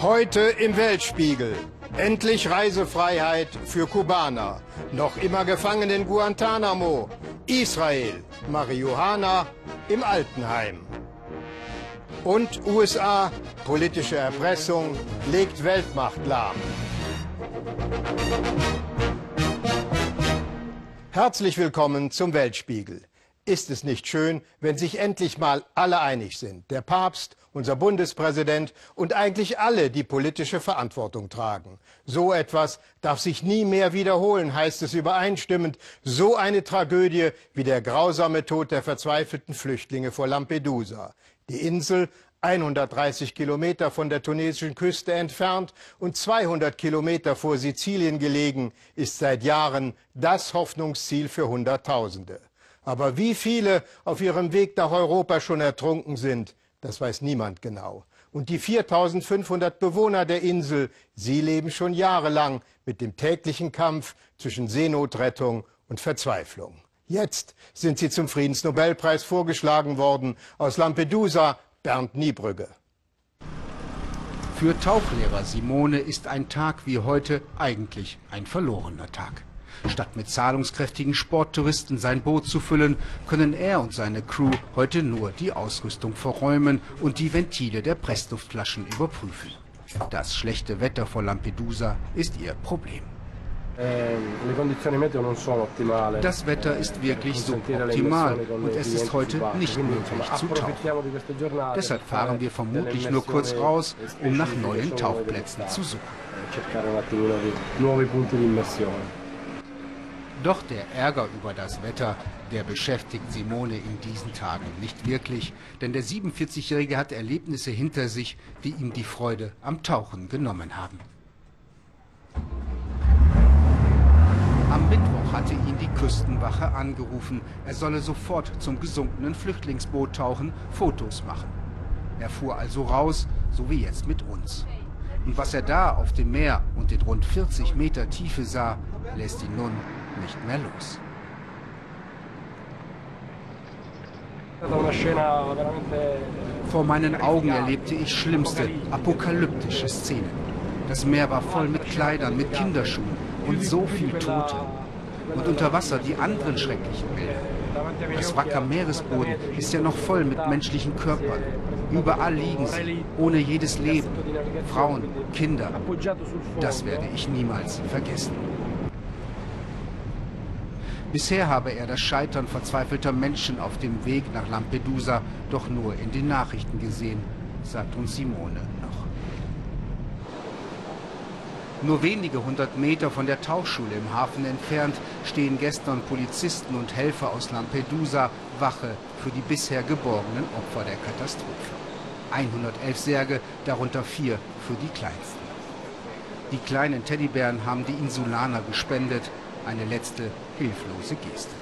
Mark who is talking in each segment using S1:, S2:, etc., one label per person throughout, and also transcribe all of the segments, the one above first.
S1: Heute im Weltspiegel. Endlich Reisefreiheit für Kubaner. Noch immer gefangen in Guantanamo. Israel. Marihuana im Altenheim. Und USA. Politische Erpressung legt Weltmacht lahm. Herzlich willkommen zum Weltspiegel. Ist es nicht schön, wenn sich endlich mal alle einig sind? Der Papst, unser Bundespräsident und eigentlich alle, die politische Verantwortung tragen. So etwas darf sich nie mehr wiederholen, heißt es übereinstimmend. So eine Tragödie wie der grausame Tod der verzweifelten Flüchtlinge vor Lampedusa. Die Insel 130 Kilometer von der tunesischen Küste entfernt und 200 Kilometer vor Sizilien gelegen, ist seit Jahren das Hoffnungsziel für Hunderttausende. Aber wie viele auf ihrem Weg nach Europa schon ertrunken sind, das weiß niemand genau. Und die 4500 Bewohner der Insel, sie leben schon jahrelang mit dem täglichen Kampf zwischen Seenotrettung und Verzweiflung. Jetzt sind sie zum Friedensnobelpreis vorgeschlagen worden. Aus Lampedusa Bernd Niebrügge.
S2: Für Tauchlehrer Simone ist ein Tag wie heute eigentlich ein verlorener Tag. Statt mit zahlungskräftigen Sporttouristen sein Boot zu füllen, können er und seine Crew heute nur die Ausrüstung verräumen und die Ventile der Pressluftflaschen überprüfen. Das schlechte Wetter vor Lampedusa ist ihr Problem. Das Wetter ist wirklich suboptimal und es ist heute nicht möglich zu tauchen. Deshalb fahren wir vermutlich nur kurz raus, um nach neuen Tauchplätzen zu suchen. Doch der Ärger über das Wetter, der beschäftigt Simone in diesen Tagen nicht wirklich, denn der 47-Jährige hat Erlebnisse hinter sich, die ihm die Freude am Tauchen genommen haben. Am Mittwoch hatte ihn die Küstenwache angerufen, er solle sofort zum gesunkenen Flüchtlingsboot tauchen, Fotos machen. Er fuhr also raus, so wie jetzt mit uns. Und was er da auf dem Meer und in rund 40 Meter Tiefe sah, lässt ihn nun nicht mehr los. Vor meinen Augen erlebte ich schlimmste, apokalyptische Szenen. Das Meer war voll mit Kleidern, mit Kinderschuhen und so viel Tote. Und unter Wasser die anderen schrecklichen Bilder. Das Wrack am Meeresboden ist ja noch voll mit menschlichen Körpern. Überall liegen sie, ohne jedes Leben. Frauen, Kinder. Das werde ich niemals vergessen. Bisher habe er das Scheitern verzweifelter Menschen auf dem Weg nach Lampedusa doch nur in den Nachrichten gesehen, sagt uns Simone noch. Nur wenige hundert Meter von der Tauchschule im Hafen entfernt stehen gestern Polizisten und Helfer aus Lampedusa Wache für die bisher geborgenen Opfer der Katastrophe. 111 Särge, darunter vier für die kleinsten. Die kleinen Teddybären haben die Insulaner gespendet, eine letzte hilflose Geste.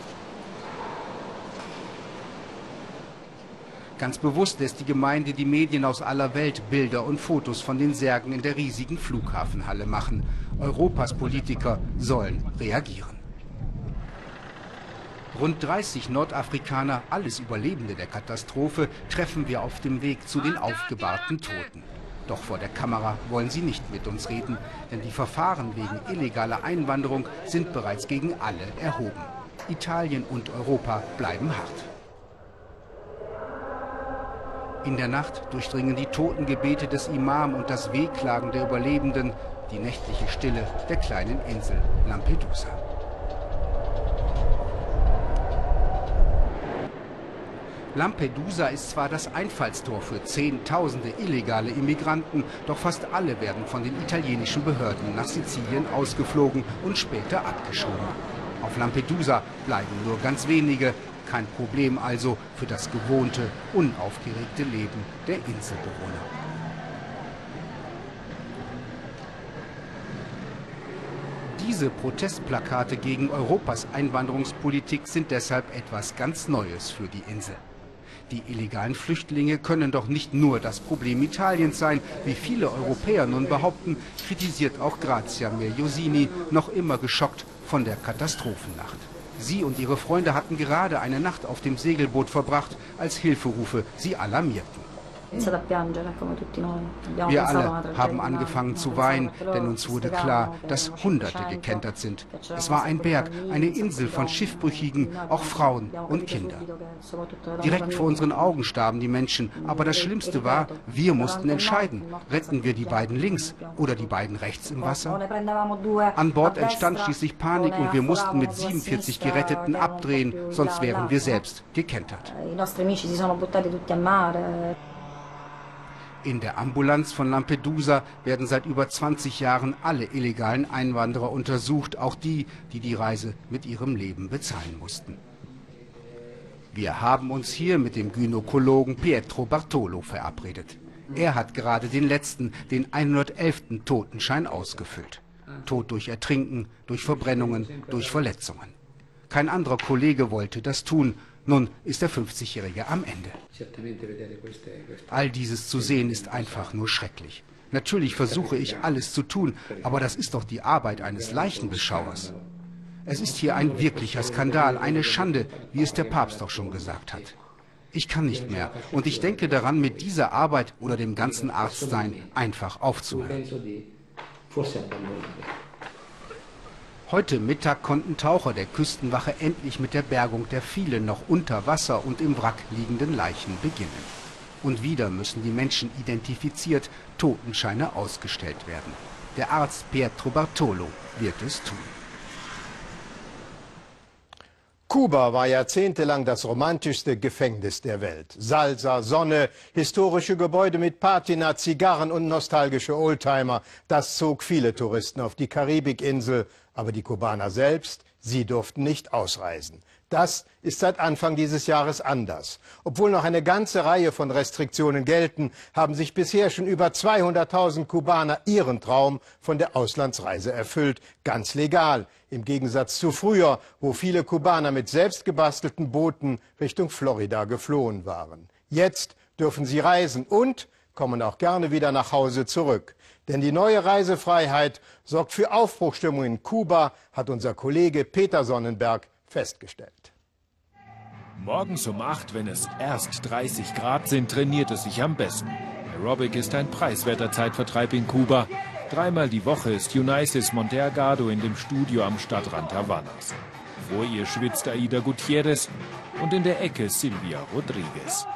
S2: Ganz bewusst lässt die Gemeinde die Medien aus aller Welt Bilder und Fotos von den Särgen in der riesigen Flughafenhalle machen. Europas Politiker sollen reagieren. Rund 30 Nordafrikaner, alles Überlebende der Katastrophe, treffen wir auf dem Weg zu den aufgebahrten Toten. Doch vor der Kamera wollen sie nicht mit uns reden, denn die Verfahren wegen illegaler Einwanderung sind bereits gegen alle erhoben. Italien und Europa bleiben hart. In der Nacht durchdringen die Totengebete des Imam und das Wehklagen der Überlebenden die nächtliche Stille der kleinen Insel Lampedusa. Lampedusa ist zwar das Einfallstor für Zehntausende illegale Immigranten, doch fast alle werden von den italienischen Behörden nach Sizilien ausgeflogen und später abgeschoben. Auf Lampedusa bleiben nur ganz wenige, kein Problem also für das gewohnte, unaufgeregte Leben der Inselbewohner. Diese Protestplakate gegen Europas Einwanderungspolitik sind deshalb etwas ganz Neues für die Insel. Die illegalen Flüchtlinge können doch nicht nur das Problem Italiens sein, wie viele Europäer nun behaupten, kritisiert auch Grazia Meliosini, noch immer geschockt von der Katastrophennacht. Sie und ihre Freunde hatten gerade eine Nacht auf dem Segelboot verbracht, als Hilferufe sie alarmierten. Wir alle haben angefangen zu weinen, denn uns wurde klar, dass Hunderte gekentert sind. Es war ein Berg, eine Insel von Schiffbrüchigen, auch Frauen und Kinder. Direkt vor unseren Augen starben die Menschen, aber das Schlimmste war, wir mussten entscheiden, retten wir die beiden links oder die beiden rechts im Wasser? An Bord entstand schließlich Panik und wir mussten mit 47 Geretteten abdrehen, sonst wären wir selbst gekentert. In der Ambulanz von Lampedusa werden seit über 20 Jahren alle illegalen Einwanderer untersucht, auch die, die die Reise mit ihrem Leben bezahlen mussten. Wir haben uns hier mit dem Gynäkologen Pietro Bartolo verabredet. Er hat gerade den letzten, den 111. Totenschein ausgefüllt. Tod durch Ertrinken, durch Verbrennungen, durch Verletzungen. Kein anderer Kollege wollte das tun, nun ist der 50-Jährige am Ende. All dieses zu sehen ist einfach nur schrecklich. Natürlich versuche ich alles zu tun, aber das ist doch die Arbeit eines Leichenbeschauers. Es ist hier ein wirklicher Skandal, eine Schande, wie es der Papst auch schon gesagt hat. Ich kann nicht mehr und ich denke daran, mit dieser Arbeit oder dem ganzen Arztsein einfach aufzuhören. Heute Mittag konnten Taucher der Küstenwache endlich mit der Bergung der vielen noch unter Wasser und im Wrack liegenden Leichen beginnen. Und wieder müssen die Menschen identifiziert, Totenscheine ausgestellt werden. Der Arzt Pietro Bartolo wird es tun.
S1: Kuba war jahrzehntelang das romantischste Gefängnis der Welt. Salsa, Sonne, historische Gebäude mit Patina, Zigarren und nostalgische Oldtimer. Das zog viele Touristen auf die Karibikinsel aber die Kubaner selbst, sie durften nicht ausreisen. Das ist seit Anfang dieses Jahres anders. Obwohl noch eine ganze Reihe von Restriktionen gelten, haben sich bisher schon über 200.000 Kubaner ihren Traum von der Auslandsreise erfüllt. Ganz legal. Im Gegensatz zu früher, wo viele Kubaner mit selbstgebastelten Booten Richtung Florida geflohen waren. Jetzt dürfen sie reisen und kommen auch gerne wieder nach Hause zurück. Denn die neue Reisefreiheit sorgt für Aufbruchstimmung in Kuba, hat unser Kollege Peter Sonnenberg festgestellt.
S3: Morgens um 8, wenn es erst 30 Grad sind, trainiert es sich am besten. Aerobic ist ein preiswerter Zeitvertreib in Kuba. Dreimal die Woche ist Unices Monteagado in dem Studio am Stadtrand Havanas. Vor ihr schwitzt Aida Gutierrez und in der Ecke Silvia Rodriguez.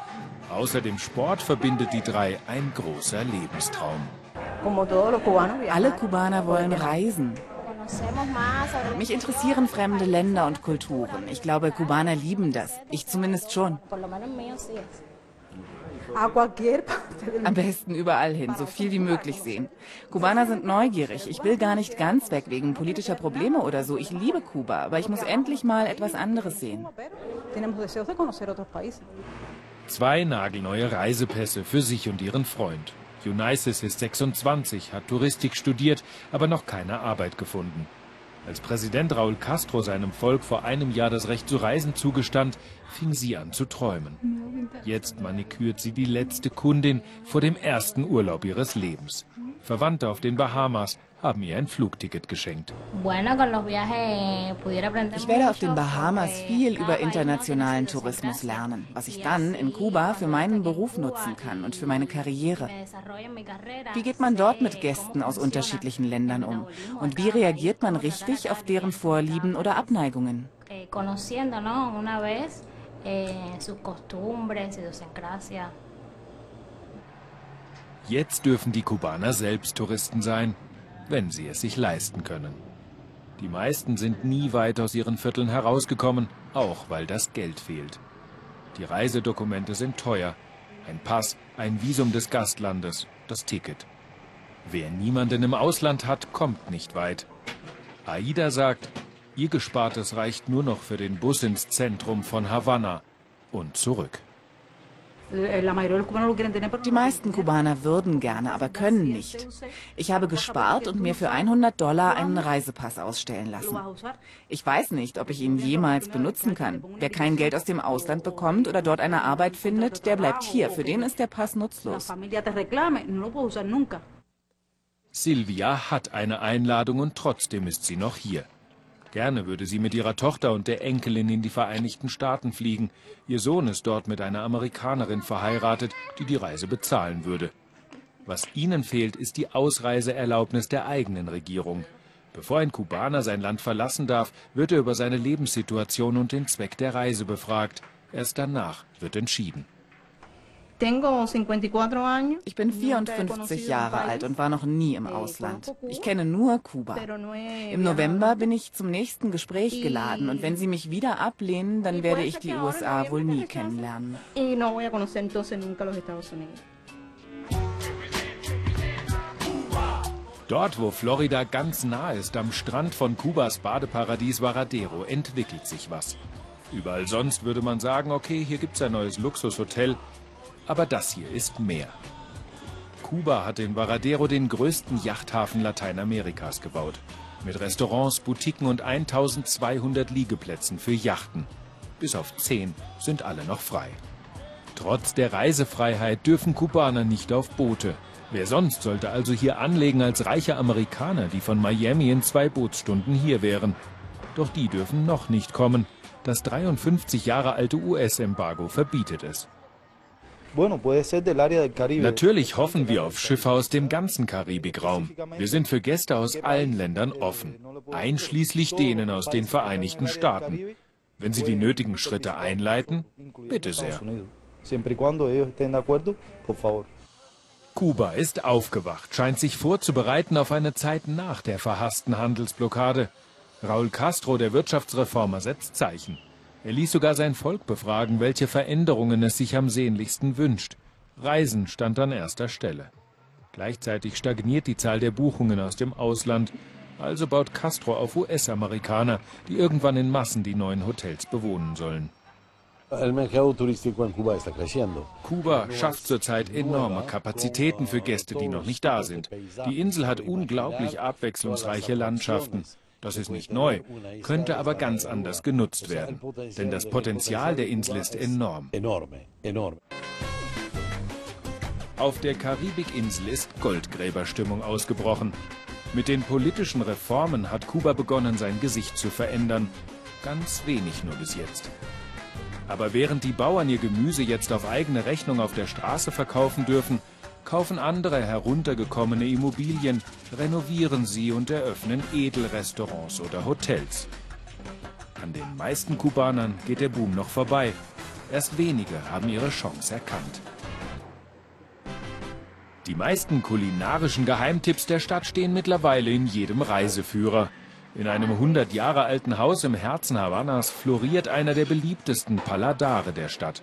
S3: Außer dem Sport verbindet die drei ein großer Lebenstraum.
S4: Alle Kubaner wollen reisen. Mich interessieren fremde Länder und Kulturen. Ich glaube, Kubaner lieben das. Ich zumindest schon. Am besten überall hin, so viel wie möglich sehen. Kubaner sind neugierig. Ich will gar nicht ganz weg wegen politischer Probleme oder so. Ich liebe Kuba, aber ich muss endlich mal etwas anderes sehen.
S3: Zwei nagelneue Reisepässe für sich und ihren Freund. Unices ist 26, hat Touristik studiert, aber noch keine Arbeit gefunden. Als Präsident Raúl Castro seinem Volk vor einem Jahr das Recht zu reisen zugestand, fing sie an zu träumen. Jetzt manikürt sie die letzte Kundin vor dem ersten Urlaub ihres Lebens. Verwandte auf den Bahamas haben ihr ein Flugticket geschenkt.
S4: Ich werde auf den Bahamas viel über internationalen Tourismus lernen, was ich dann in Kuba für meinen Beruf nutzen kann und für meine Karriere. Wie geht man dort mit Gästen aus unterschiedlichen Ländern um? Und wie reagiert man richtig auf deren Vorlieben oder Abneigungen? Eh,
S3: Jetzt dürfen die Kubaner selbst Touristen sein wenn sie es sich leisten können. Die meisten sind nie weit aus ihren Vierteln herausgekommen, auch weil das Geld fehlt. Die Reisedokumente sind teuer. Ein Pass, ein Visum des Gastlandes, das Ticket. Wer niemanden im Ausland hat, kommt nicht weit. Aida sagt, ihr Gespartes reicht nur noch für den Bus ins Zentrum von Havanna und zurück.
S4: Die meisten Kubaner würden gerne, aber können nicht. Ich habe gespart und mir für 100 Dollar einen Reisepass ausstellen lassen. Ich weiß nicht, ob ich ihn jemals benutzen kann. Wer kein Geld aus dem Ausland bekommt oder dort eine Arbeit findet, der bleibt hier. Für den ist der Pass nutzlos.
S3: Silvia hat eine Einladung und trotzdem ist sie noch hier. Gerne würde sie mit ihrer Tochter und der Enkelin in die Vereinigten Staaten fliegen. Ihr Sohn ist dort mit einer Amerikanerin verheiratet, die die Reise bezahlen würde. Was ihnen fehlt, ist die Ausreiseerlaubnis der eigenen Regierung. Bevor ein Kubaner sein Land verlassen darf, wird er über seine Lebenssituation und den Zweck der Reise befragt. Erst danach wird entschieden.
S4: Ich bin 54 Jahre alt und war noch nie im Ausland. Ich kenne nur Kuba. Im November bin ich zum nächsten Gespräch geladen und wenn Sie mich wieder ablehnen, dann werde ich die USA wohl nie kennenlernen.
S3: Dort, wo Florida ganz nah ist, am Strand von Kubas Badeparadies Varadero, entwickelt sich was. Überall sonst würde man sagen, okay, hier gibt's ein neues Luxushotel, aber das hier ist mehr. Kuba hat in Varadero den größten Yachthafen Lateinamerikas gebaut. Mit Restaurants, Boutiquen und 1200 Liegeplätzen für Yachten. Bis auf 10 sind alle noch frei. Trotz der Reisefreiheit dürfen Kubaner nicht auf Boote. Wer sonst sollte also hier anlegen als reiche Amerikaner, die von Miami in zwei Bootsstunden hier wären? Doch die dürfen noch nicht kommen. Das 53 Jahre alte US-Embargo verbietet es. Natürlich hoffen wir auf Schiffe aus dem ganzen Karibikraum. Wir sind für Gäste aus allen Ländern offen, einschließlich denen aus den Vereinigten Staaten. Wenn sie die nötigen Schritte einleiten, bitte sehr. Kuba ist aufgewacht, scheint sich vorzubereiten auf eine Zeit nach der verhassten Handelsblockade. Raúl Castro, der Wirtschaftsreformer, setzt Zeichen. Er ließ sogar sein Volk befragen, welche Veränderungen es sich am sehnlichsten wünscht. Reisen stand an erster Stelle. Gleichzeitig stagniert die Zahl der Buchungen aus dem Ausland. Also baut Castro auf US-Amerikaner, die irgendwann in Massen die neuen Hotels bewohnen sollen. Kuba schafft zurzeit enorme Kapazitäten für Gäste, die noch nicht da sind. Die Insel hat unglaublich abwechslungsreiche Landschaften. Das ist nicht neu, könnte aber ganz anders genutzt werden. Denn das Potenzial der Insel ist enorm. Auf der Karibikinsel ist Goldgräberstimmung ausgebrochen. Mit den politischen Reformen hat Kuba begonnen, sein Gesicht zu verändern. Ganz wenig nur bis jetzt. Aber während die Bauern ihr Gemüse jetzt auf eigene Rechnung auf der Straße verkaufen dürfen, kaufen andere heruntergekommene Immobilien, renovieren sie und eröffnen Edelrestaurants oder Hotels. An den meisten Kubanern geht der Boom noch vorbei. Erst wenige haben ihre Chance erkannt. Die meisten kulinarischen Geheimtipps der Stadt stehen mittlerweile in jedem Reiseführer. In einem 100 Jahre alten Haus im Herzen Havannas floriert einer der beliebtesten Paladare der Stadt.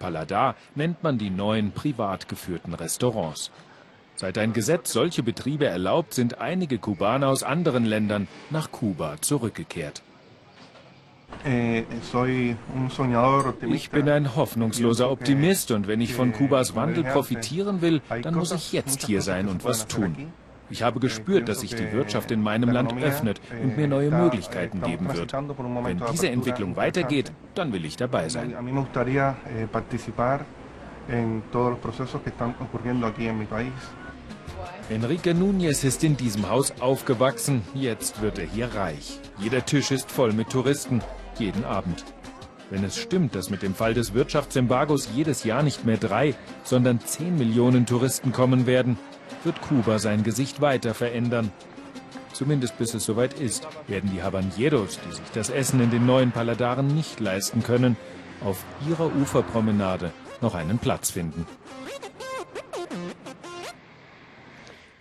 S3: Paladar nennt man die neuen privat geführten Restaurants. Seit ein Gesetz solche Betriebe erlaubt, sind einige Kubaner aus anderen Ländern nach Kuba zurückgekehrt.
S5: Eh,
S3: ich bin ein hoffnungsloser Optimist und wenn ich von Kubas Wandel profitieren will, dann muss ich jetzt hier sein und was tun. Ich habe gespürt, dass sich die Wirtschaft in meinem Land öffnet und mir neue Möglichkeiten geben wird. Wenn diese Entwicklung weitergeht, dann will ich dabei sein. Enrique Núñez ist in diesem Haus aufgewachsen. Jetzt wird er hier reich. Jeder Tisch ist voll mit Touristen. Jeden Abend. Wenn es stimmt, dass mit dem Fall des Wirtschaftsembargos jedes Jahr nicht mehr drei, sondern zehn Millionen Touristen kommen werden, wird Kuba sein Gesicht weiter verändern. Zumindest bis es soweit ist, werden die Habaneros, die sich das Essen in den neuen Paladaren nicht leisten können, auf ihrer Uferpromenade noch einen Platz finden.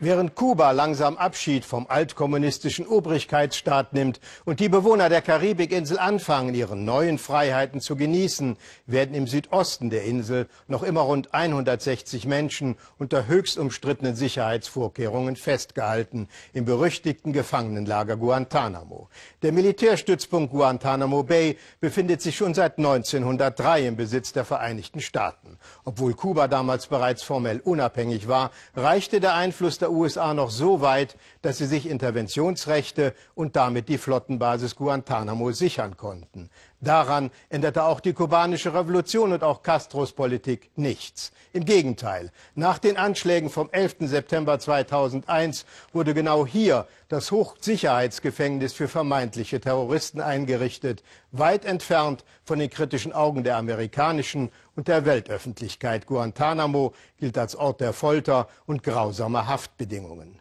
S1: Während Kuba langsam Abschied vom altkommunistischen Obrigkeitsstaat nimmt und die Bewohner der Karibikinsel anfangen, ihre neuen Freiheiten zu genießen, werden im Südosten der Insel noch immer rund 160 Menschen unter höchst umstrittenen Sicherheitsvorkehrungen festgehalten, im berüchtigten Gefangenenlager Guantanamo. Der Militärstützpunkt Guantanamo Bay befindet sich schon seit 1903 im Besitz der Vereinigten Staaten. Obwohl Kuba damals bereits formell unabhängig war, reichte der Einfluss der USA noch so weit, dass sie sich Interventionsrechte und damit die Flottenbasis Guantanamo sichern konnten. Daran änderte auch die kubanische Revolution und auch Castros Politik nichts. Im Gegenteil, nach den Anschlägen vom 11. September 2001 wurde genau hier das Hochsicherheitsgefängnis für vermeintliche Terroristen eingerichtet, weit entfernt von den kritischen Augen der amerikanischen und der Weltöffentlichkeit. Guantanamo gilt als Ort der Folter und grausamer Haftbedingungen.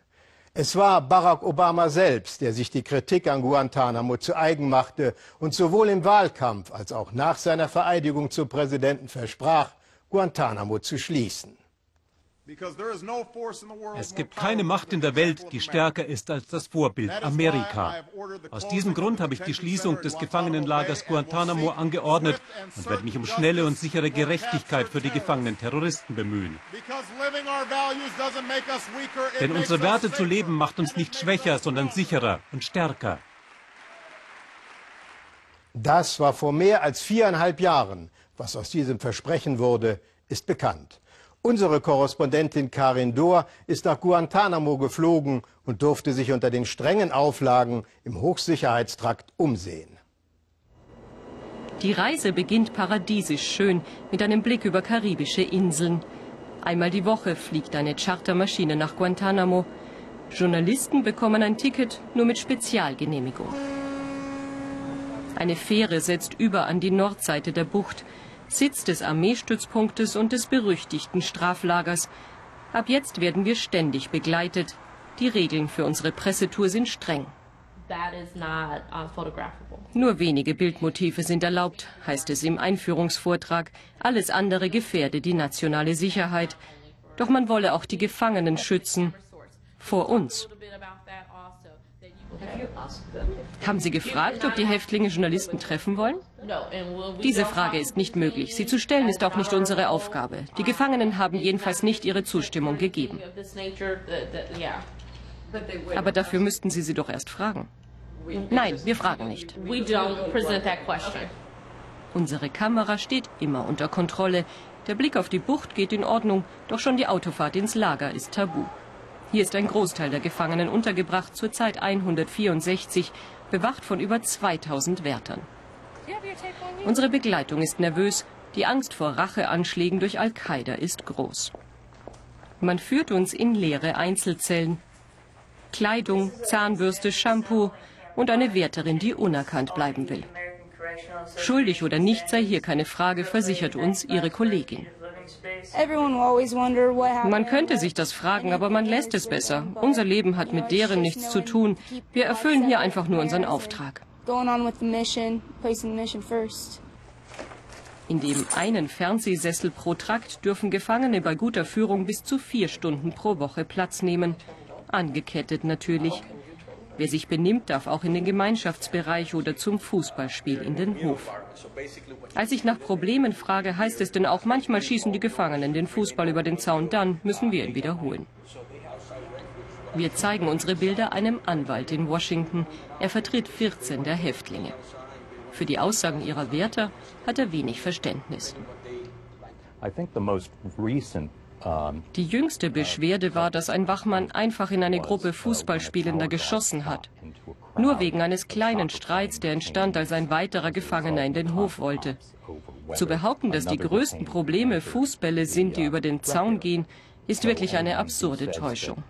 S1: Es war Barack Obama selbst, der sich die Kritik an Guantanamo zu eigen machte und sowohl im Wahlkampf als auch nach seiner Vereidigung zum Präsidenten versprach, Guantanamo zu schließen.
S6: Es gibt keine Macht in der Welt, die stärker ist als das Vorbild Amerika. Aus diesem Grund habe ich die Schließung des Gefangenenlagers Guantanamo angeordnet und werde mich um schnelle und sichere Gerechtigkeit für die gefangenen Terroristen bemühen. Denn unsere Werte zu leben macht uns nicht schwächer, sondern sicherer und stärker.
S1: Das war vor mehr als viereinhalb Jahren. Was aus diesem Versprechen wurde, ist bekannt. Unsere Korrespondentin Karin Dohr ist nach Guantanamo geflogen und durfte sich unter den strengen Auflagen im Hochsicherheitstrakt umsehen.
S7: Die Reise beginnt paradiesisch schön mit einem Blick über karibische Inseln. Einmal die Woche fliegt eine Chartermaschine nach Guantanamo. Journalisten bekommen ein Ticket nur mit Spezialgenehmigung. Eine Fähre setzt über an die Nordseite der Bucht. Sitz des Armeestützpunktes und des berüchtigten Straflagers. Ab jetzt werden wir ständig begleitet. Die Regeln für unsere Pressetour sind streng. Nur wenige Bildmotive sind erlaubt, heißt es im Einführungsvortrag. Alles andere gefährde die nationale Sicherheit. Doch man wolle auch die Gefangenen schützen. Vor uns. Haben Sie gefragt, ob die Häftlinge Journalisten treffen wollen? Diese Frage ist nicht möglich. Sie zu stellen ist auch nicht unsere Aufgabe. Die Gefangenen haben jedenfalls nicht ihre Zustimmung gegeben. Aber dafür müssten Sie sie doch erst fragen. Nein, wir fragen nicht. Unsere Kamera steht immer unter Kontrolle. Der Blick auf die Bucht geht in Ordnung, doch schon die Autofahrt ins Lager ist tabu. Hier ist ein Großteil der Gefangenen untergebracht, zurzeit 164, bewacht von über 2000 Wärtern. Unsere Begleitung ist nervös, die Angst vor Racheanschlägen durch Al-Qaida ist groß. Man führt uns in leere Einzelzellen. Kleidung, Zahnbürste, Shampoo und eine Wärterin, die unerkannt bleiben will. Schuldig oder nicht sei hier keine Frage, versichert uns ihre Kollegin. Man könnte sich das fragen, aber man lässt es besser. Unser Leben hat mit deren nichts zu tun. Wir erfüllen hier einfach nur unseren Auftrag. In dem einen Fernsehsessel pro Trakt dürfen Gefangene bei guter Führung bis zu vier Stunden pro Woche Platz nehmen. Angekettet natürlich. Wer sich benimmt, darf auch in den Gemeinschaftsbereich oder zum Fußballspiel in den Hof. Als ich nach Problemen frage, heißt es denn auch, manchmal schießen die Gefangenen den Fußball über den Zaun, dann müssen wir ihn wiederholen. Wir zeigen unsere Bilder einem Anwalt in Washington. Er vertritt 14 der Häftlinge. Für die Aussagen ihrer Wärter hat er wenig Verständnis. I think the most recent die jüngste Beschwerde war, dass ein Wachmann einfach in eine Gruppe Fußballspielender geschossen hat. Nur wegen eines kleinen Streits, der entstand, als ein weiterer Gefangener in den Hof wollte. Zu behaupten, dass die größten Probleme Fußbälle sind, die über den Zaun gehen, ist wirklich eine absurde Täuschung.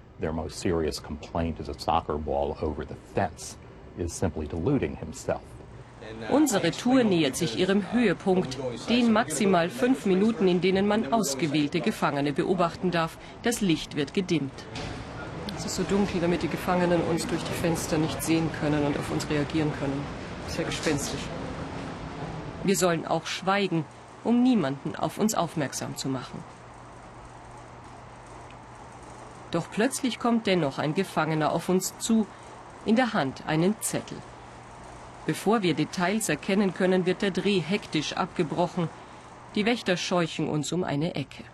S7: Is simply deluding himself. Unsere Tour nähert sich ihrem Höhepunkt, den maximal fünf Minuten, in denen man ausgewählte Gefangene beobachten darf. Das Licht wird gedimmt. Es ist so dunkel, damit die Gefangenen uns durch die Fenster nicht sehen können und auf uns reagieren können. Sehr gespenstisch. Wir sollen auch schweigen, um niemanden auf uns aufmerksam zu machen. Doch plötzlich kommt dennoch ein Gefangener auf uns zu, in der Hand einen Zettel. Bevor wir Details erkennen können, wird der Dreh hektisch abgebrochen. Die Wächter scheuchen uns um eine Ecke.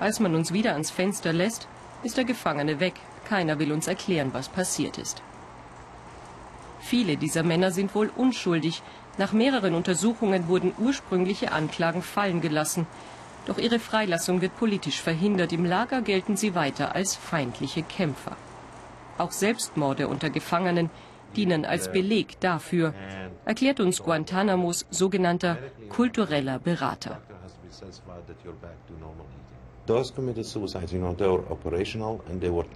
S7: Als man uns wieder ans Fenster lässt, ist der Gefangene weg. Keiner will uns erklären, was passiert ist. Viele dieser Männer sind wohl unschuldig. Nach mehreren Untersuchungen wurden ursprüngliche Anklagen fallen gelassen. Doch ihre Freilassung wird politisch verhindert. Im Lager gelten sie weiter als feindliche Kämpfer. Auch Selbstmorde unter Gefangenen dienen als Beleg dafür, erklärt uns Guantanamos sogenannter kultureller Berater.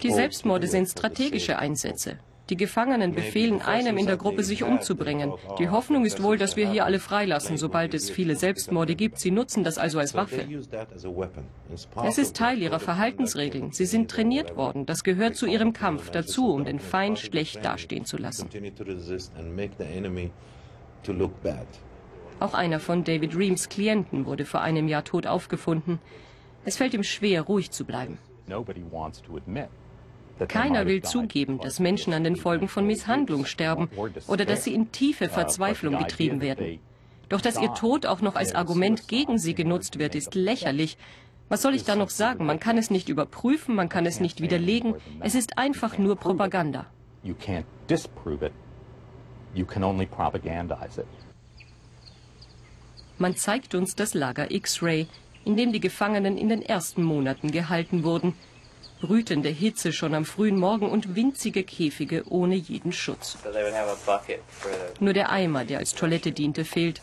S7: Die Selbstmorde sind strategische Einsätze. Die Gefangenen befehlen einem in der Gruppe, sich umzubringen. Die Hoffnung ist wohl, dass wir hier alle freilassen, sobald es viele Selbstmorde gibt. Sie nutzen das also als Waffe. Es ist Teil ihrer Verhaltensregeln. Sie sind trainiert worden. Das gehört zu ihrem Kampf dazu, um den Feind schlecht dastehen zu lassen. Auch einer von David Reams Klienten wurde vor einem Jahr tot aufgefunden. Es fällt ihm schwer, ruhig zu bleiben. Keiner will zugeben, dass Menschen an den Folgen von Misshandlung sterben oder dass sie in tiefe Verzweiflung getrieben werden. Doch dass ihr Tod auch noch als Argument gegen sie genutzt wird, ist lächerlich. Was soll ich da noch sagen? Man kann es nicht überprüfen, man kann es nicht widerlegen. Es ist einfach nur Propaganda. Man zeigt uns das Lager X-Ray, in dem die Gefangenen in den ersten Monaten gehalten wurden brütende Hitze schon am frühen Morgen und winzige Käfige ohne jeden Schutz. Nur der Eimer, der als Toilette diente, fehlt.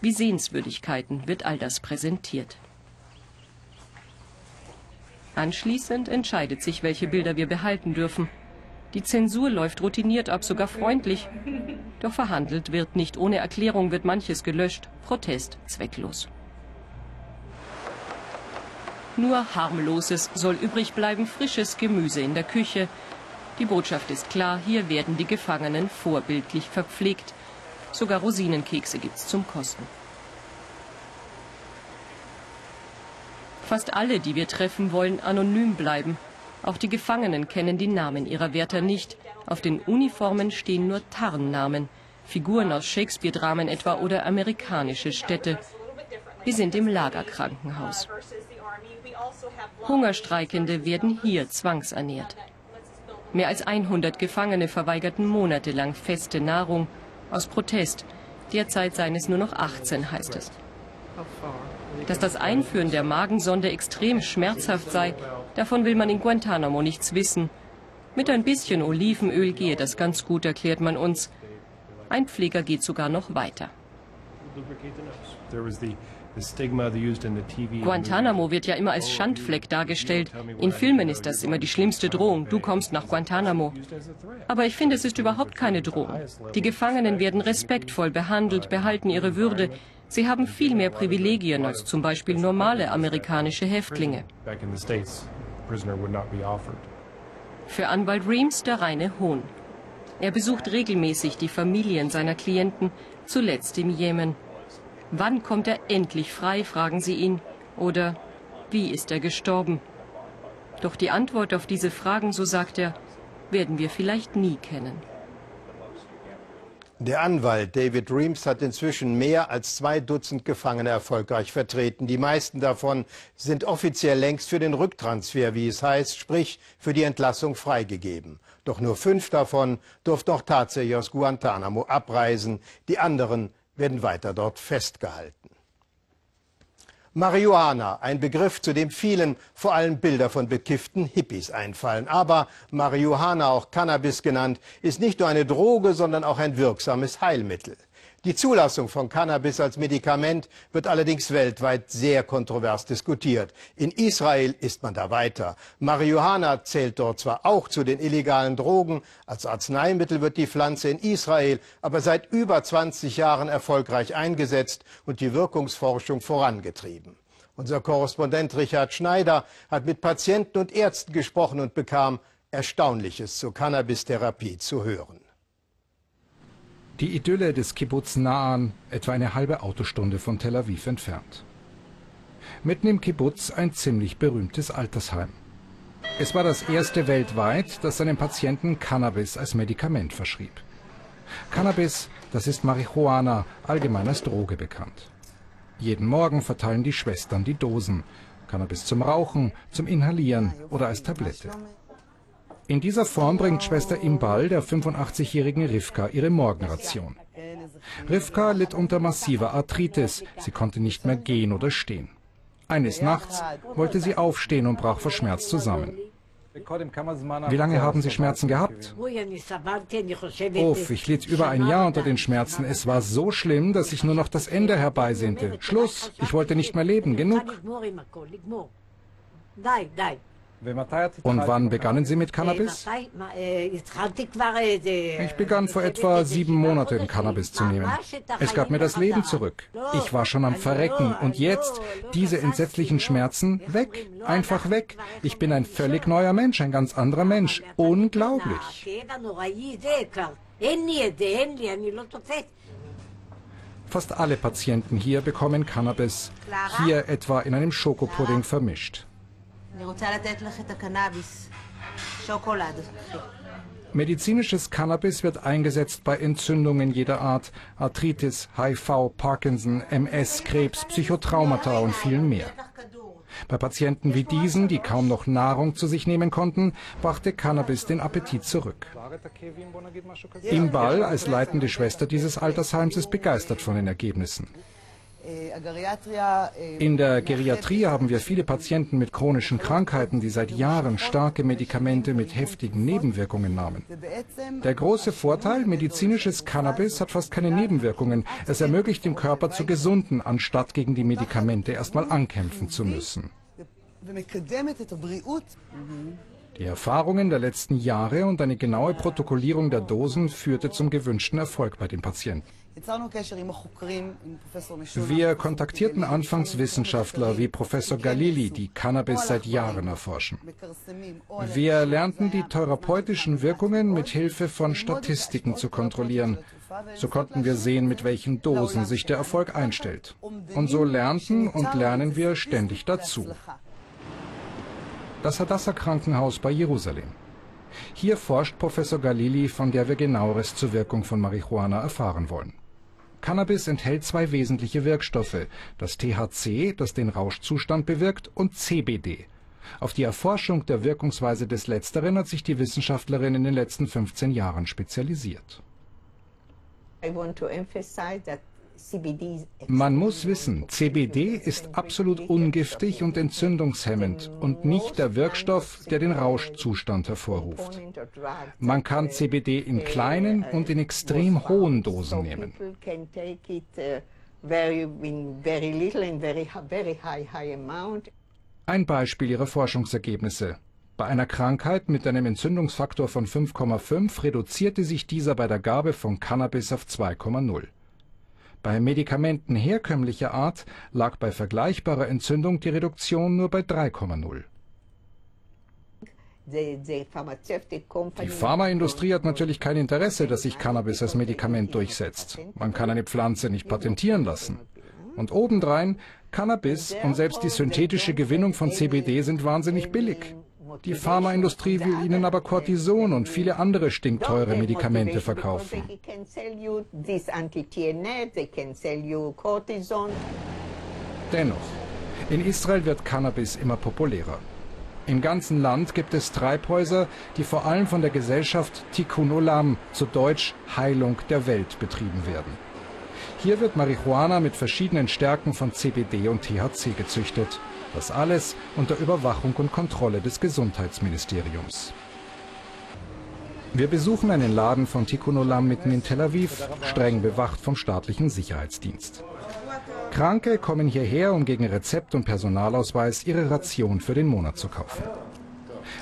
S7: Wie Sehenswürdigkeiten wird all das präsentiert. Anschließend entscheidet sich, welche Bilder wir behalten dürfen. Die Zensur läuft routiniert ab, sogar freundlich. Doch verhandelt wird nicht. Ohne Erklärung wird manches gelöscht. Protest zwecklos. Nur harmloses soll übrig bleiben, frisches Gemüse in der Küche. Die Botschaft ist klar, hier werden die Gefangenen vorbildlich verpflegt. Sogar Rosinenkekse gibt's zum Kosten. Fast alle, die wir treffen, wollen anonym bleiben. Auch die Gefangenen kennen die Namen ihrer Wärter nicht. Auf den Uniformen stehen nur Tarnnamen. Figuren aus Shakespeare-Dramen etwa oder amerikanische Städte. Wir sind im Lagerkrankenhaus. Hungerstreikende werden hier zwangsernährt. Mehr als 100 Gefangene verweigerten monatelang feste Nahrung aus Protest. Derzeit seien es nur noch 18, heißt es. Dass das Einführen der Magensonde extrem schmerzhaft sei, davon will man in Guantanamo nichts wissen. Mit ein bisschen Olivenöl gehe das ganz gut, erklärt man uns. Ein Pfleger geht sogar noch weiter. Guantanamo wird ja immer als Schandfleck dargestellt. In Filmen ist das immer die schlimmste Drohung. Du kommst nach Guantanamo. Aber ich finde, es ist überhaupt keine Drohung. Die Gefangenen werden respektvoll behandelt, behalten ihre Würde. Sie haben viel mehr Privilegien als zum Beispiel normale amerikanische Häftlinge. Für Anwalt Reams der reine Hohn. Er besucht regelmäßig die Familien seiner Klienten, zuletzt im Jemen. Wann kommt er endlich frei, fragen sie ihn. Oder wie ist er gestorben? Doch die Antwort auf diese Fragen, so sagt er, werden wir vielleicht nie kennen.
S1: Der Anwalt David Reams hat inzwischen mehr als zwei Dutzend Gefangene erfolgreich vertreten. Die meisten davon sind offiziell längst für den Rücktransfer, wie es heißt, sprich für die Entlassung freigegeben. Doch nur fünf davon durften auch tatsächlich aus Guantanamo abreisen. Die anderen werden weiter dort festgehalten. Marihuana, ein Begriff, zu dem vielen vor allem Bilder von bekifften Hippies einfallen. Aber Marihuana, auch Cannabis genannt, ist nicht nur eine Droge, sondern auch ein wirksames Heilmittel. Die Zulassung von Cannabis als Medikament wird allerdings weltweit sehr kontrovers diskutiert. In Israel ist man da weiter. Marihuana zählt dort zwar auch zu den illegalen Drogen, als Arzneimittel wird die Pflanze in Israel aber seit über 20 Jahren erfolgreich eingesetzt und die Wirkungsforschung vorangetrieben. Unser Korrespondent Richard Schneider hat mit Patienten und Ärzten gesprochen und bekam Erstaunliches zur Cannabistherapie zu hören.
S2: Die Idylle des Kibbutz Naan, etwa eine halbe Autostunde von Tel Aviv entfernt. Mitten im Kibbutz ein ziemlich berühmtes Altersheim. Es war das erste weltweit, das seinen Patienten Cannabis als Medikament verschrieb. Cannabis, das ist Marihuana, allgemein als Droge bekannt. Jeden Morgen verteilen die Schwestern die Dosen. Cannabis zum Rauchen, zum Inhalieren oder als Tablette. In dieser Form bringt Schwester Imbal der 85-jährigen Rivka ihre Morgenration. Rivka litt unter massiver Arthritis. Sie konnte nicht mehr gehen oder stehen. Eines Nachts wollte sie aufstehen und brach vor Schmerz zusammen.
S8: Wie lange haben Sie Schmerzen gehabt? Uff, ich litt über ein Jahr unter den Schmerzen. Es war so schlimm, dass ich nur noch das Ende herbeisehnte. Schluss, ich wollte nicht mehr leben. Genug. Und wann begannen Sie mit Cannabis? Ich begann vor etwa sieben Monaten Cannabis zu nehmen. Es gab mir das Leben zurück. Ich war schon am Verrecken und jetzt diese entsetzlichen Schmerzen weg, einfach weg. Ich bin ein völlig neuer Mensch, ein ganz anderer Mensch. Unglaublich. Fast alle Patienten hier bekommen Cannabis, hier etwa in einem Schokopudding vermischt. Medizinisches Cannabis wird eingesetzt bei Entzündungen jeder Art, Arthritis, HIV, Parkinson, MS, Krebs, Psychotraumata und viel mehr. Bei Patienten wie diesen, die kaum noch Nahrung zu sich nehmen konnten, brachte Cannabis den Appetit zurück. Imbal als leitende Schwester dieses Altersheims ist begeistert von den Ergebnissen. In der Geriatrie haben wir viele Patienten mit chronischen Krankheiten, die seit Jahren starke Medikamente mit heftigen Nebenwirkungen nahmen. Der große Vorteil, medizinisches Cannabis hat fast keine Nebenwirkungen. Es ermöglicht dem Körper zu gesunden, anstatt gegen die Medikamente erstmal ankämpfen zu müssen. Die Erfahrungen der letzten Jahre und eine genaue Protokollierung der Dosen führte zum gewünschten Erfolg bei den Patienten. Wir kontaktierten anfangs Wissenschaftler wie Professor Galili, die Cannabis seit Jahren erforschen. Wir lernten die therapeutischen Wirkungen mit Hilfe von Statistiken zu kontrollieren. So konnten wir sehen, mit welchen Dosen sich der Erfolg einstellt. Und so lernten und lernen wir ständig dazu. Das Hadassah Krankenhaus bei Jerusalem. Hier forscht Professor Galili, von der wir genaueres zur Wirkung von Marihuana erfahren wollen. Cannabis enthält zwei wesentliche Wirkstoffe, das THC, das den Rauschzustand bewirkt, und CBD. Auf die Erforschung der Wirkungsweise des Letzteren hat sich die Wissenschaftlerin in den letzten 15 Jahren spezialisiert. I want to emphasize that man muss wissen, CBD ist absolut ungiftig und entzündungshemmend und nicht der Wirkstoff, der den Rauschzustand hervorruft. Man kann CBD in kleinen und in extrem hohen Dosen nehmen. Ein Beispiel ihrer Forschungsergebnisse. Bei einer Krankheit mit einem Entzündungsfaktor von 5,5 reduzierte sich dieser bei der Gabe von Cannabis auf 2,0. Bei Medikamenten herkömmlicher Art lag bei vergleichbarer Entzündung die Reduktion nur bei 3,0. Die Pharmaindustrie hat natürlich kein Interesse, dass sich Cannabis als Medikament durchsetzt. Man kann eine Pflanze nicht patentieren lassen. Und obendrein, Cannabis und selbst die synthetische Gewinnung von CBD sind wahnsinnig billig. Die Pharmaindustrie will ihnen aber Cortison und viele andere stinkteure Medikamente verkaufen. Dennoch, in Israel wird Cannabis immer populärer. Im ganzen Land gibt es Treibhäuser, die vor allem von der Gesellschaft Tikkun Olam, zu Deutsch Heilung der Welt, betrieben werden. Hier wird Marihuana mit verschiedenen Stärken von CBD und THC gezüchtet. Das alles unter Überwachung und Kontrolle des Gesundheitsministeriums. Wir besuchen einen Laden von Tikkun Olam mitten in Tel Aviv, streng bewacht vom staatlichen Sicherheitsdienst. Kranke kommen hierher, um gegen Rezept und Personalausweis ihre Ration für den Monat zu kaufen.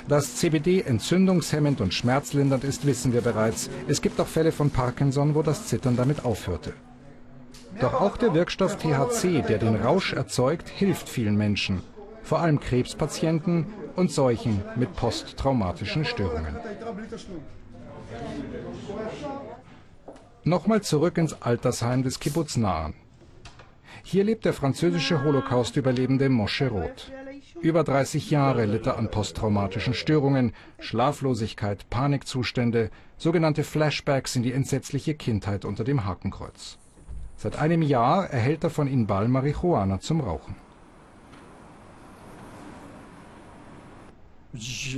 S8: Dass CBD entzündungshemmend und schmerzlindernd ist, wissen wir bereits. Es gibt auch Fälle von Parkinson, wo das Zittern damit aufhörte. Doch auch der Wirkstoff THC, der den Rausch erzeugt, hilft vielen Menschen, vor allem Krebspatienten und solchen mit posttraumatischen Störungen. Nochmal zurück ins Altersheim des Kibbutz Naan. Hier lebt der französische Holocaust-Überlebende Moshe Roth. Über 30 Jahre litt er an posttraumatischen Störungen, Schlaflosigkeit, Panikzustände, sogenannte Flashbacks in die entsetzliche Kindheit unter dem Hakenkreuz. Seit einem Jahr erhält er von Inbal Marihuana zum Rauchen. Ich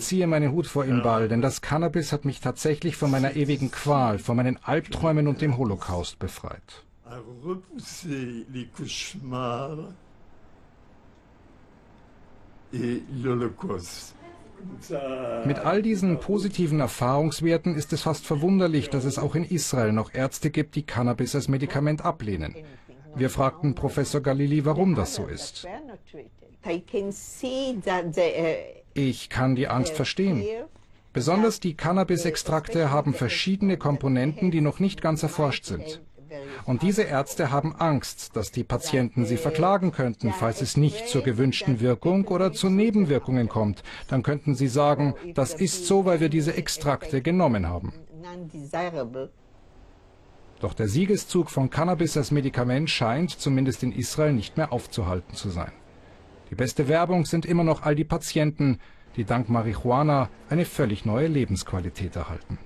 S8: ziehe meinen Hut vor Inbal, denn das Cannabis hat mich tatsächlich von meiner ewigen Qual, von meinen Albträumen und dem Holocaust befreit. et l'Holocauste. Mit all diesen positiven Erfahrungswerten ist es fast verwunderlich, dass es auch in Israel noch Ärzte gibt, die Cannabis als Medikament ablehnen. Wir fragten Professor Galili, warum das so ist. Ich kann die Angst verstehen. Besonders die Cannabis-Extrakte haben verschiedene Komponenten, die noch nicht ganz erforscht sind. Und diese Ärzte haben Angst, dass die Patienten sie verklagen könnten, falls es nicht zur gewünschten Wirkung oder zu Nebenwirkungen kommt. Dann könnten sie sagen, das ist so, weil wir diese Extrakte genommen haben. Doch der Siegeszug von Cannabis als Medikament scheint, zumindest in Israel, nicht mehr aufzuhalten zu sein. Die beste Werbung sind immer noch all die Patienten, die dank Marihuana eine völlig neue Lebensqualität erhalten.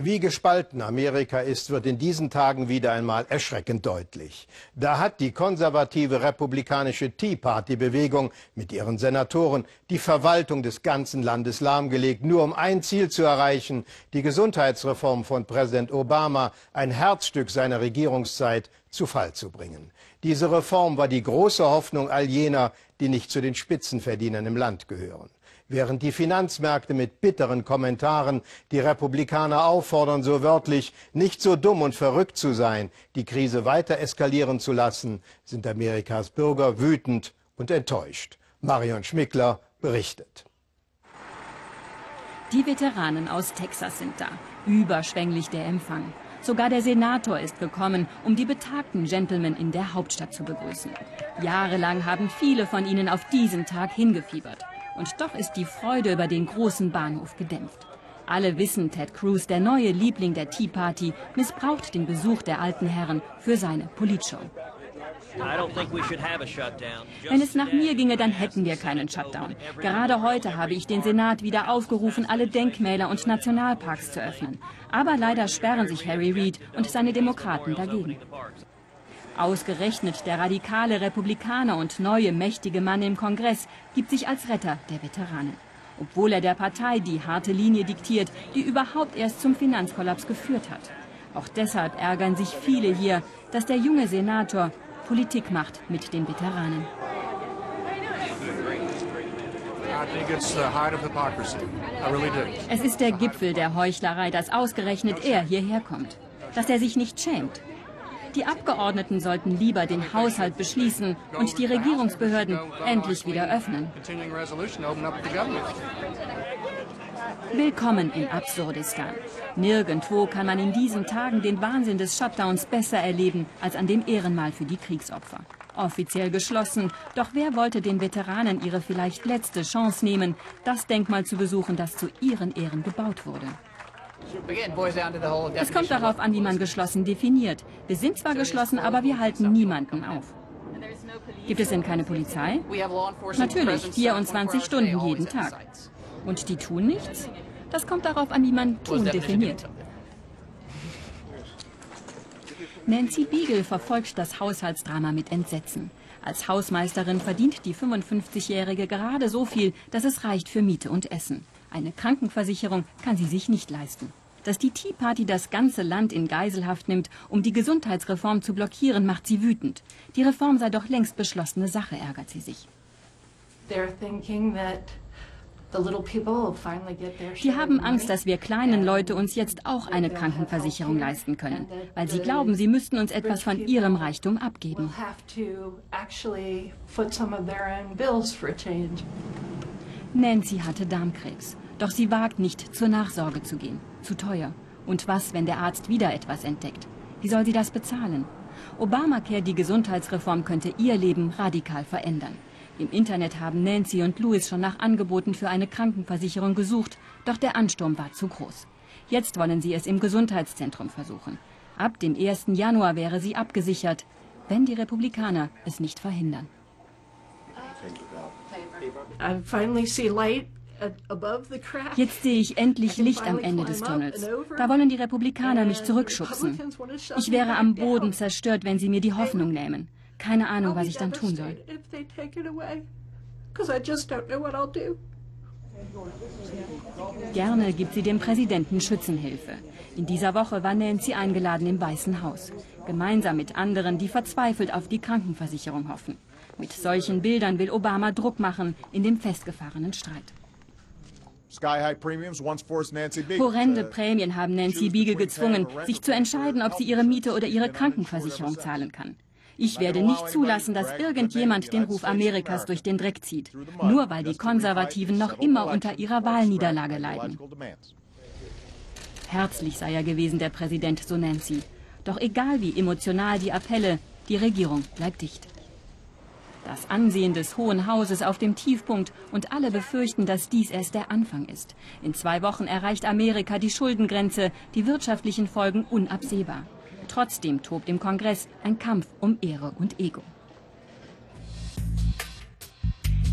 S1: Wie gespalten Amerika ist, wird in diesen Tagen wieder einmal erschreckend deutlich. Da hat die konservative republikanische Tea Party-Bewegung mit ihren Senatoren die Verwaltung des ganzen Landes lahmgelegt, nur um ein Ziel zu erreichen, die Gesundheitsreform von Präsident Obama, ein Herzstück seiner Regierungszeit, zu Fall zu bringen. Diese Reform war die große Hoffnung all jener, die nicht zu den Spitzenverdienern im Land gehören während die Finanzmärkte mit bitteren Kommentaren die Republikaner auffordern, so wörtlich nicht so dumm und verrückt zu sein, die Krise weiter eskalieren zu lassen, sind Amerikas Bürger wütend und enttäuscht. Marion Schmickler berichtet.
S9: Die Veteranen aus Texas sind da. Überschwänglich der Empfang. Sogar der Senator ist gekommen, um die betagten Gentlemen in der Hauptstadt zu begrüßen. Jahrelang haben viele von ihnen auf diesen Tag hingefiebert. Und doch ist die Freude über den großen Bahnhof gedämpft. Alle wissen, Ted Cruz, der neue Liebling der Tea Party, missbraucht den Besuch der alten Herren für seine Politshow. Wenn es nach mir ginge, dann hätten wir keinen Shutdown. Gerade heute habe ich den Senat wieder aufgerufen, alle Denkmäler und Nationalparks zu öffnen. Aber leider sperren sich Harry Reid und seine Demokraten dagegen. Ausgerechnet der radikale Republikaner und neue mächtige Mann im Kongress gibt sich als Retter der Veteranen. Obwohl er der Partei die harte Linie diktiert, die überhaupt erst zum Finanzkollaps geführt hat. Auch deshalb ärgern sich viele hier, dass der junge Senator Politik macht mit den Veteranen. Es ist der Gipfel der Heuchlerei, dass ausgerechnet er hierher kommt. Dass er sich nicht schämt. Die Abgeordneten sollten lieber den Haushalt beschließen und die Regierungsbehörden endlich wieder öffnen. Willkommen in Absurdistan. Nirgendwo kann man in diesen Tagen den Wahnsinn des Shutdowns besser erleben als an dem Ehrenmal für die Kriegsopfer. Offiziell geschlossen, doch wer wollte den Veteranen ihre vielleicht letzte Chance nehmen, das Denkmal zu besuchen, das zu ihren Ehren gebaut wurde? Es kommt darauf an, wie man geschlossen definiert. Wir sind zwar geschlossen, aber wir halten niemanden auf. Gibt es denn keine Polizei? Natürlich, 24 Stunden jeden Tag. Und die tun nichts? Das kommt darauf an, wie man tun definiert. Nancy Beagle verfolgt das Haushaltsdrama mit Entsetzen. Als Hausmeisterin verdient die 55-Jährige gerade so viel, dass es reicht für Miete und Essen. Eine Krankenversicherung kann sie sich nicht leisten. Dass die Tea Party das ganze Land in Geiselhaft nimmt, um die Gesundheitsreform zu blockieren, macht sie wütend. Die Reform sei doch längst beschlossene Sache, ärgert sie sich. Sie haben Angst, dass wir kleinen Leute uns jetzt auch eine Krankenversicherung leisten können, weil sie glauben, sie müssten uns etwas von ihrem Reichtum abgeben. Nancy hatte Darmkrebs. Doch sie wagt nicht, zur Nachsorge zu gehen. Zu teuer. Und was, wenn der Arzt wieder etwas entdeckt? Wie soll sie das bezahlen? Obamacare, die Gesundheitsreform, könnte ihr Leben radikal verändern. Im Internet haben Nancy und Louis schon nach Angeboten für eine Krankenversicherung gesucht, doch der Ansturm war zu groß. Jetzt wollen sie es im Gesundheitszentrum versuchen. Ab dem 1. Januar wäre sie abgesichert, wenn die Republikaner es nicht verhindern. Jetzt sehe ich endlich Licht am Ende des Tunnels. Da wollen die Republikaner mich zurückschubsen. Ich wäre am Boden zerstört, wenn sie mir die Hoffnung nehmen. Keine Ahnung, was ich dann tun soll. Gerne gibt sie dem Präsidenten Schützenhilfe. In dieser Woche war Nancy eingeladen im Weißen Haus. Gemeinsam mit anderen, die verzweifelt auf die Krankenversicherung hoffen. Mit solchen Bildern will Obama Druck machen in dem festgefahrenen Streit. Horrende Prämien haben Nancy Beagle gezwungen, sich zu entscheiden, ob sie ihre Miete oder ihre Krankenversicherung zahlen kann. Ich werde nicht zulassen, dass irgendjemand den Ruf Amerikas durch den Dreck zieht, nur weil die Konservativen noch immer unter ihrer Wahlniederlage leiden. Herzlich sei er gewesen, der Präsident, so Nancy. Doch egal wie emotional die Appelle, die Regierung bleibt dicht. Das Ansehen des Hohen Hauses auf dem Tiefpunkt und alle befürchten, dass dies erst der Anfang ist. In zwei Wochen erreicht Amerika die Schuldengrenze, die wirtschaftlichen Folgen unabsehbar. Trotzdem tobt im Kongress ein Kampf um Ehre und Ego.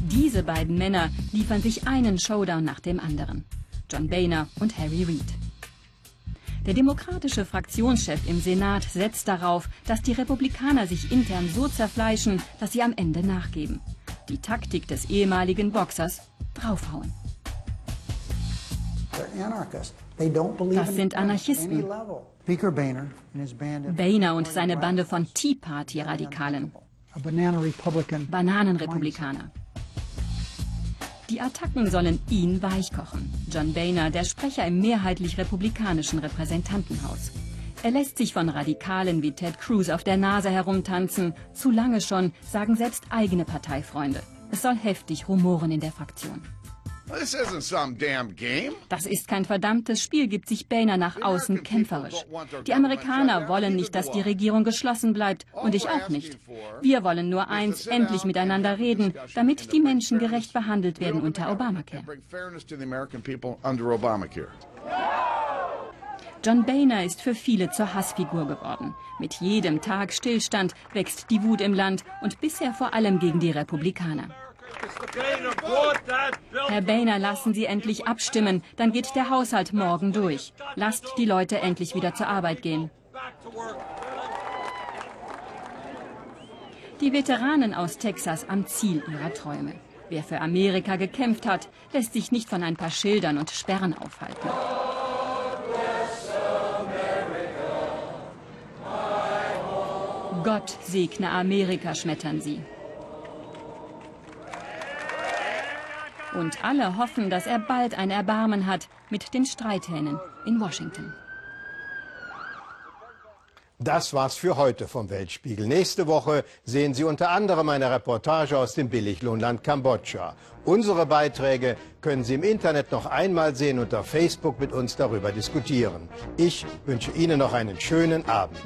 S9: Diese beiden Männer liefern sich einen Showdown nach dem anderen. John Boehner und Harry Reid. Der demokratische Fraktionschef im Senat setzt darauf, dass die Republikaner sich intern so zerfleischen, dass sie am Ende nachgeben. Die Taktik des ehemaligen Boxers draufhauen. Das sind Anarchisten. Boehner und seine Bande von Tea Party-Radikalen. Bananenrepublikaner. Die Attacken sollen ihn weichkochen. John Boehner, der Sprecher im mehrheitlich republikanischen Repräsentantenhaus. Er lässt sich von Radikalen wie Ted Cruz auf der Nase herumtanzen. Zu lange schon, sagen selbst eigene Parteifreunde. Es soll heftig rumoren in der Fraktion. Das ist kein verdammtes Spiel, gibt sich Boehner nach außen kämpferisch. Die Amerikaner wollen nicht, dass die Regierung geschlossen bleibt und ich auch nicht. Wir wollen nur eins, endlich miteinander reden, damit die Menschen gerecht behandelt werden unter Obamacare. John Boehner ist für viele zur Hassfigur geworden. Mit jedem Tag Stillstand wächst die Wut im Land und bisher vor allem gegen die Republikaner. Herr Boehner, lassen Sie endlich abstimmen, dann geht der Haushalt morgen durch. Lasst die Leute endlich wieder zur Arbeit gehen. Die Veteranen aus Texas am Ziel ihrer Träume. Wer für Amerika gekämpft hat, lässt sich nicht von ein paar Schildern und Sperren aufhalten. Gott segne Amerika, schmettern sie. Und alle hoffen, dass er bald ein Erbarmen hat mit den Streithähnen in Washington.
S1: Das war's für heute vom Weltspiegel. Nächste Woche sehen Sie unter anderem eine Reportage aus dem Billiglohnland Kambodscha. Unsere Beiträge können Sie im Internet noch einmal sehen und auf Facebook mit uns darüber diskutieren. Ich wünsche Ihnen noch einen schönen Abend.